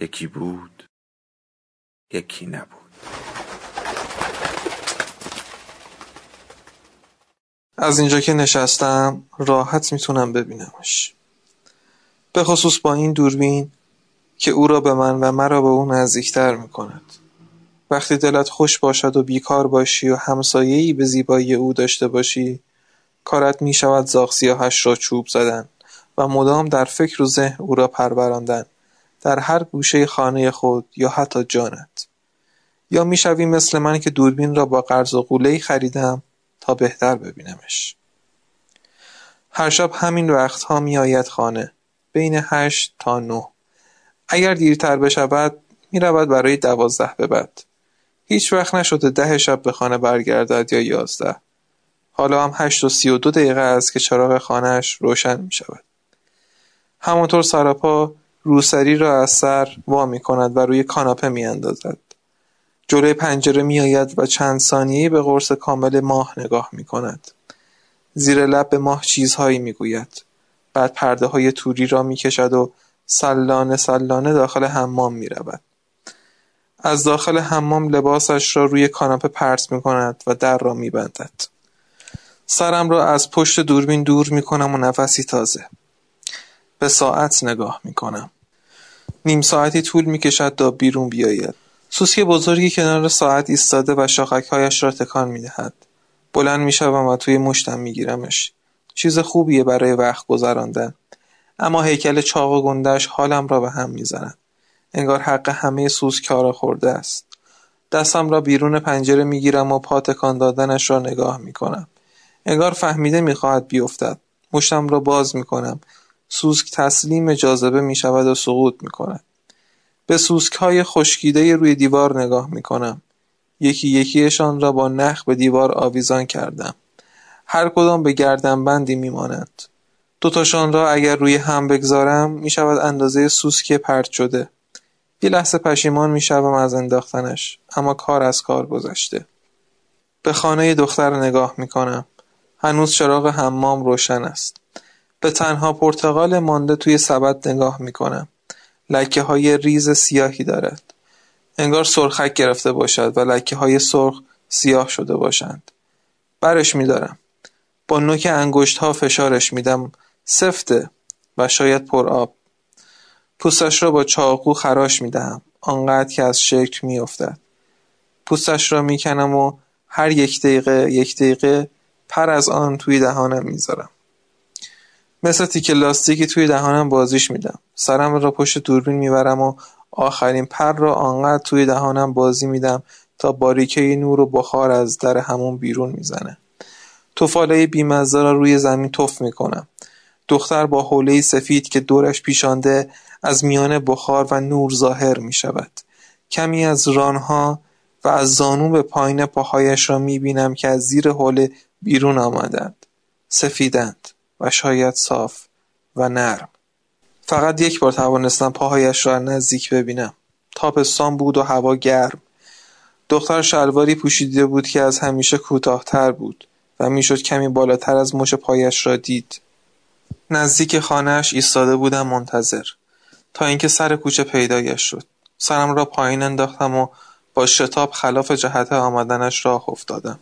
یکی بود یکی نبود. از اینجا که نشستم راحت می‌تونم ببینمش. به خصوص با این دوربین که او را به من و مرا به او نزدیکتر می‌کند. وقتی دلت خوش باشد و بیکار باشی و همسایه‌ای به زیبایی او داشته باشی کارت می‌شود زاغ سیاهش را چوب زدن و مدام در فکر و ذهن او را پروراندن. در هر گوشه خانه خود یا حتی جانت. یا می‌شوی مثل من که دوربین را با قرض و قولهای خریدم تا بهتر ببینمش. هر شب همین وقتها میآید خانه بین هشت تا نه. اگر دیرتر بشود می‌رود برای دوازده به بعد. هیچ وقت نشده ده شب به خانه برگردد یا یازده. حالا هم هشت و سی و دو دقیقه است که چراغ خانهاش روشن می شود. همانطور سراپا روسری را از سر وا می کند و روی کاناپه می اندازد. جلوی پنجره می آید و چند ثانیه‌ای به قرص کامل ماه نگاه می کند. زیر لب به ماه چیزهایی می گوید. بعد پرده های توری را می کشد و سلانه سلانه داخل حمام می رود. از داخل حمام لباسش را روی کاناپه پرت می کند و در را می بندد. سرم را از پشت دوربین دور می کنم و نفسی تازه. به ساعت نگاه می کنم. نیم ساعتی طول می کشد تا بیرون بیاید. سوسک بزرگی کنار ساعت ایستاده و شاخکهایش را تکان می دهد. بلند می شوم و توی مشتم می گیرمش. چیز خوبیه برای وقت گذراندن. اما هیکل چاق و گندش حالم را به هم می زند. انگار حق همه سوسکها خورده است. دستم را بیرون پنجره می گیرم و پا تکان دادنش را نگاه می کنم. انگار فهمیده می خواهد بیفتد. مشتم را باز می کنم. سوسک تسلیم جاذبه می شود و سقوط می کند. به های خشکیده روی دیوار نگاه می کنم. یکی یکیشان را با نخ به دیوار آویزان کردم. هر کدام به گردنبندی می مانند. دوتاشان را اگر روی هم بگذارم می شود اندازه سوسک پرت شده. یه لحظه پشیمان می شوم از انداختنش اما کار از کار گذشته. به خانه دختر نگاه می کنم. هنوز چراغ حمام روشن است. به تنها پرتقال مانده توی سبد نگاه می کنم. لکه های ریز سیاهی دارد. انگار سرخک گرفته باشد و لکه های سرخ سیاه شده باشند. برش میدارم. با نوک انگشت ها فشارش میدم سفته و شاید پر آب. پوستش را با چاقو خراش می‌دهم آنقدر که از شکل میافتد. پوستش را می‌کنم و هر یک دقیقه یک دقیقه پر از آن توی دهانم می‌ذارم. مثل تیکه لاستیکی توی دهانم بازیش میدم. سرم را پشت دوربین می‌برم و آخرین پر را آنقدر توی دهانم بازی میدم تا باریکه نور و بخار از در همون بیرون می‌زنه. توفاله بیمزه را روی زمین تف می‌کنم. دختر با حوله سفید که دورش پیشانده از میان بخار و نور ظاهر می شود. کمی از رانها و از زانو به پایین پاهایش را می بینم که از زیر حوله بیرون آمدند. سفیدند. و شاید صاف و نرم. فقط یک بار توانستم پاهایش را نزدیک ببینم. تابستان بود و هوا گرم. دختر شلواری پوشیده بود که از همیشه کوتاهتر بود و می‌شد کمی بالاتر از مش پایش را دید. نزدیک خانهاش ایستاده بودم منتظر تا اینکه سر کوچه پیدایش شد. سرم را پایین انداختم و با شتاب خلاف جهت آمدنش راه افتادم.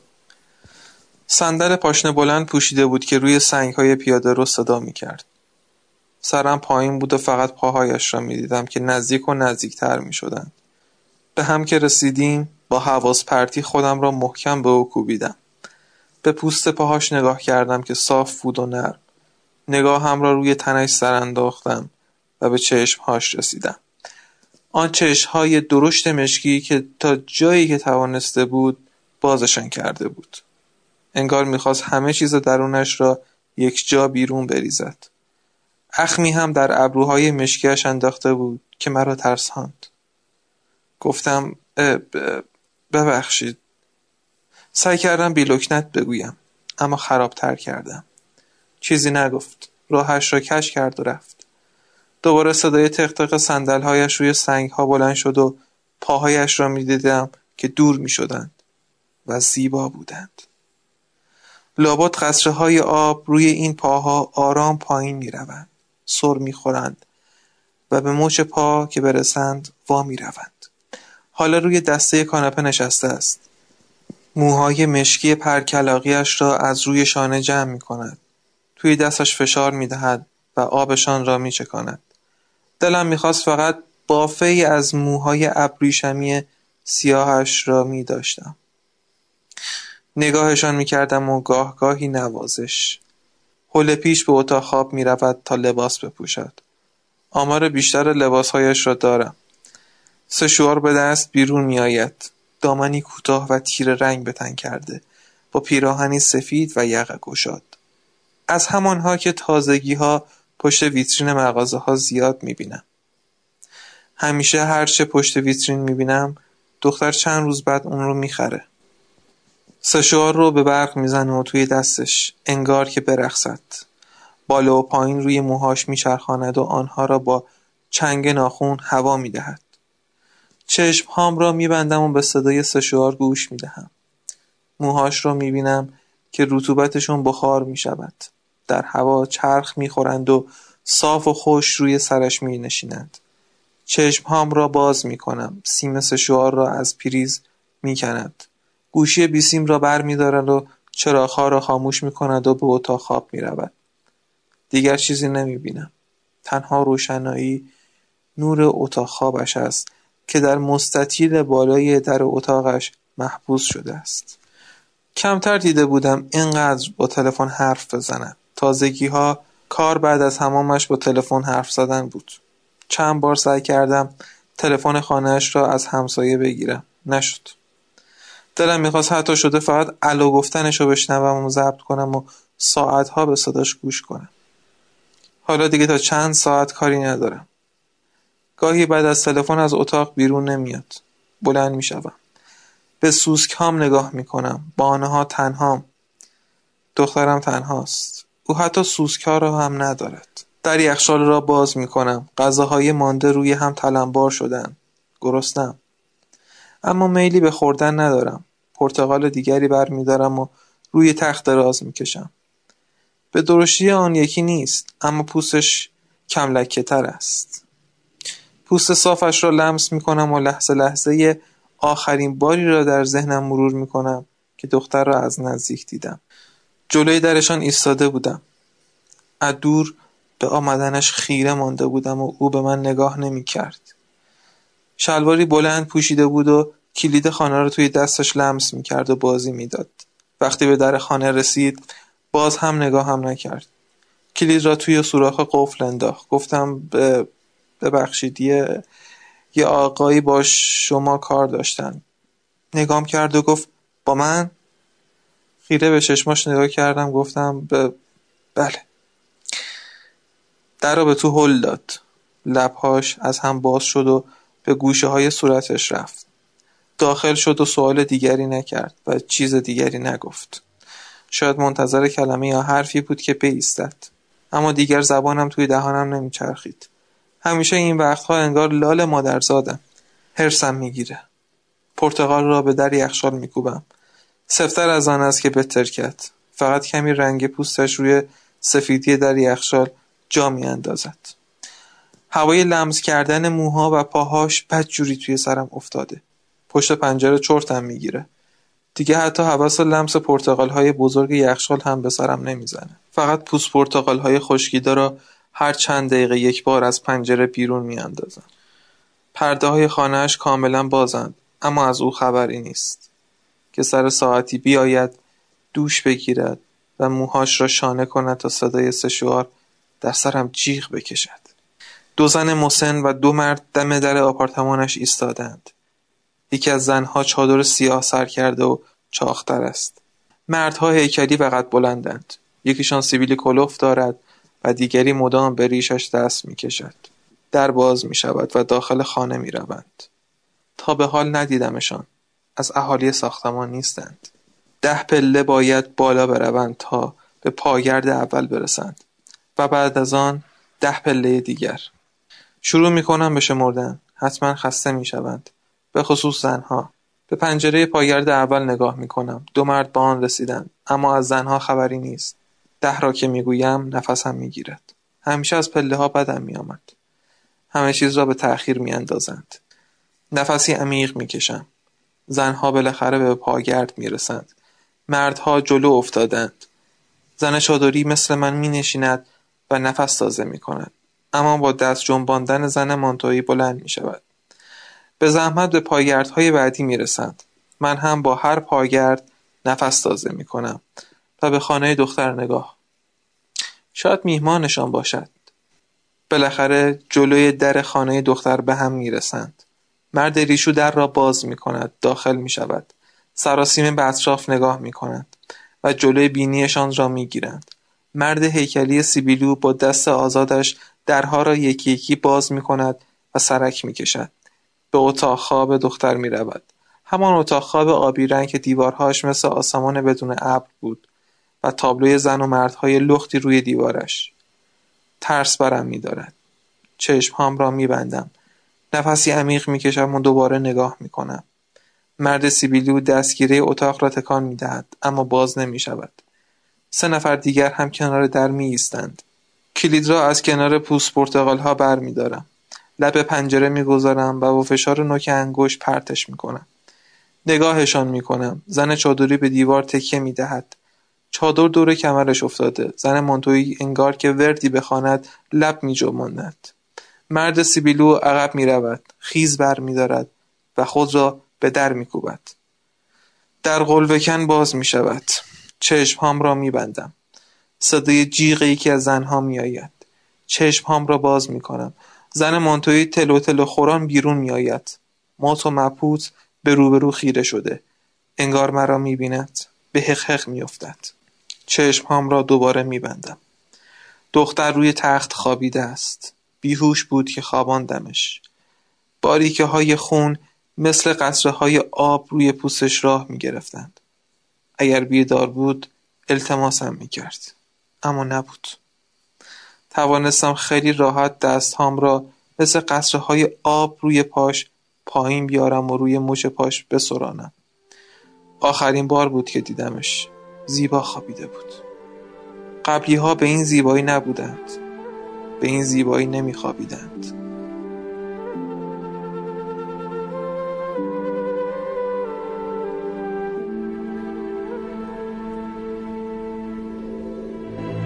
صندل پاشنه بلند پوشیده بود که روی سنگهای پیاده رو صدا می‌کرد. سرم پایین بود و فقط پاهایش را می‌دیدم که نزدیک و نزدیکتر می شدن. به هم که رسیدیم با حواس پرتی خودم را محکم به او کوبیدم. به پوست پاهاش نگاه کردم که صاف بود و نرم. نگاهم را روی تنش سر انداختم و به چشمهاش رسیدم. آن چشمهای درشت مشکی که تا جایی که توانسته بود بازشان کرده بود. انگار می‌خواست همه چیز درونش را یک جا بیرون بریزد. اخمی هم در ابروهای مشکیش انداخته بود که مرا ترساند. گفتم ببخشید. سعی کردم بیلکنت بگویم اما خرابتر کردم. چیزی نگفت. راهش را کش کرد و رفت. دوباره صدای تق صندلهایش روی سنگها بلند شد و پاهایش را می‌دیدم که دور می شدند و زیبا بودند. لابد های آب روی این پاها آرام پایین می روند. سر می خورند و به مچ پا که برسند وا می روند. حالا روی دسته کاناپه نشسته است. موهای مشکی پرکلاقیش را از روی شانه جمع می کند. توی دستش فشار می دهد و آبشان را می چکاند. دلم می‌خواست فقط بافه از موهای ابریشمی سیاهش را می داشتم. نگاهشان می‌کردم و گاه گاهی نوازش. حل پیش به اتاق خواب می رود تا لباس بپوشد. آمار بیشتر لباسهایش را دارم. سشوار به دست بیرون می آید. دامنی کوتاه و تیر رنگ به تن کرده. با پیراهنی سفید و یقه گشاد. از همانها که تازگی ها پشت ویترین مغازه ها زیاد می بینم. همیشه هرچه پشت ویترین می بینم دختر چند روز بعد اون رو می‌خره. سشوار رو به برق می‌زنه و توی دستش انگار که برقصد. بالا و پایین روی موهاش میچرخاند و آنها را با چنگ ناخون هوا می‌دهد. چشم هام را میبندم و به صدای سشوار گوش می‌دهم. موهاش را می‌بینم که رطوبتشون بخار می‌شود. در هوا چرخ می‌خورند و صاف و خوش روی سرش مینشینند. چشمهام را باز می‌کنم. سیم سشوار را از پریز می‌کند. گوشی بیسیم را بر میدارد و چراغها را خاموش می‌کند و به اتاق خواب می‌رود. دیگر چیزی نمی‌بینم. تنها روشنایی نور اتاق خوابش است که در مستطیل بالای در اتاقش محبوس شده است. کمتر دیده بودم اینقدر با تلفن حرف بزند. ها کار بعد از همامش با تلفن حرف زدن بود. چند بار سعی کردم تلفن خانهاش را از همسایه بگیرم. نشد. دلم می‌خواست حتی شده فقط الو گفتنش رو بشنوم و ضبط کنم و ساعتها به صداش گوش کنم. حالا دیگه تا چند ساعت کاری ندارم. گاهی بعد از تلفن از اتاق بیرون نمیاد. بلند می‌شوم. به سوسک هام نگاه می‌کنم. با آنها تنهام. دخترم تنهاست. او حتی سوسکها را هم ندارد. در یخچال را باز می‌کنم. غذاهای مانده روی هم تلمبار شدن. گرسنم. اما میلی به خوردن ندارم. پرتقال دیگری برمیدارم و روی تخت دراز می‌کشم. به درشتی آن یکی نیست اما پوستش کم تر است. پوست صافش را لمس می‌کنم و لحظه لحظه آخرین باری را در ذهنم مرور می‌کنم که دختر را از نزدیک دیدم. جلوی درشان ایستاده بودم. از دور به آمدنش خیره مانده بودم و او به من نگاه نمی کرد. شلواری بلند پوشیده بود و کلید خانه را توی دستش لمس می کرد و بازی می‌داد. وقتی به در خانه رسید باز هم نگاه هم نکرد. کلید را توی سوراخ قفل انداخت. گفتم به ببخشید یه یه آقایی با شما کار داشتن. نگام کرد و گفت با من خیره به چشماش نگاه کردم گفتم به بله در را به تو هل داد لبهاش از هم باز شد و به گوشه های صورتش رفت داخل شد و سوال دیگری نکرد و چیز دیگری نگفت. شاید منتظر کلمه یا حرفی بود که بیستد. اما دیگر زبانم توی دهانم نمیچرخید. همیشه این وقتها انگار لال مادرزادم. هرسم می‌گیره. پرتغال را به در یخچال میکوبم. سفتر از آن است که کرد فقط کمی رنگ پوستش روی سفیدی در یخچال جا میاندازد. هوای لمس کردن موها و پاهاش بدجوری توی سرم افتاده. پشت پنجره چرتم می‌گیره. دیگه حتی حواس لمس پرتقال های بزرگ یخچال هم به سرم نمی‌زنه. فقط پوست پرتقال های خشکیده را هر چند دقیقه یک بار از پنجره بیرون میاندازم. پرده های خانهاش کاملا بازند اما از او خبری نیست که سر ساعتی بیاید دوش بگیرد و موهاش را شانه کند تا صدای سشوار در سرم جیغ بکشد. دو زن مسن و دو مرد دم در آپارتمانش ایستادند. یکی از زنها چادر سیاه سر کرده و چاختر است مردها هیکلی و قد بلندند یکیشان سیبیل کلوف دارد و دیگری مدام به ریشش دست می‌کشد در باز می شود و داخل خانه می روند. تا به حال ندیدمشان. از اهالی ساختمان نیستند. ده پله باید بالا بروند تا به پاگرد اول برسند و بعد از آن ده پله دیگر. شروع می کنم به شمردن. حتما خسته می شوند. به خصوص زنها. به پنجره پاگرد اول نگاه می کنم. دو مرد به آن رسیدند. اما از زنها خبری نیست. ده را که می گویم نفسم می گیرد. همیشه از پله ها بدم می آمد. همه چیز را به تأخیر میاندازند نفسی عمیق می‌کشم زنها بالاخره به پاگرد می‌رسند مردها جلو افتادند زن چادری مثل من مینشیند و نفس تازه می‌کند اما با دست جنباندن زن مانتویی بلند می‌شود به زحمت به پاگردهای بعدی می‌رسند من هم با هر پاگرد نفس تازه می‌کنم و به خانه دختر نگاه شاید میهمانشان باشد بالاخره جلوی در خانه دختر به هم می‌رسند. مرد ریشو در را باز می کند. داخل می شود. سراسیمه به اطراف نگاه می کند و جلوی بینیشان را می گیرند. مرد هیکلی سیبیلو با دست آزادش درها را یکی یکی باز می کند و سرک می کشد. به اتاق خواب دختر می رود. همان اتاق خواب آبی رنگ که دیوارهاش مثل آسمان بدون ابر بود و تابلوی زن و مردهای لختی روی دیوارش. ترس برم میدارد. چشمهام را میبندم. نفسی عمیق می‌کشم و دوباره نگاه می‌کنم. مرد سیبیلو دستگیره اتاق را تکان می‌دهد اما باز نمی‌شود. سه نفر دیگر هم کنار در می ایستند. کلید را از کنار پوست پرتقال ها بر می دارم. لب پنجره می گذارم و با فشار نوک انگوش پرتش می کنم. نگاهشان می کنم. زن چادری به دیوار تکیه می دهد. چادر دور کمرش افتاده. زن مانتویی انگار که وردی بخواند لب میجنباند. مرد سیبیلو عقب می‌رود. خیز برمیدارد و خود را به در میکوبد. در قلوهکن باز می‌شود. چشمهام را میبندم. صدای جیغ یکی از زنها میآید. چشمهام را باز می‌کنم. زن مانتویی تلو تلو خوران بیرون میآید مات و مبهوت به روبرو خیره شده انگار مرا می‌بیند به حق میافتد چشمهام را دوباره میبندم. دختر روی تخت خوابیده است. بیهوش بود که خواباندمش. باریکه های خون مثل قطره های آب روی پوستش راه می گرفتند. اگر بیدار بود التماسم می کرد. اما نبود. توانستم خیلی راحت دستهام را مثل قطره های آب روی پاش پایین بیارم و روی مچ پاش بسرانم. آخرین بار بود که دیدمش. زیبا خوابیده بود قبلی ها به این زیبایی نبودند به این زیبایی نمی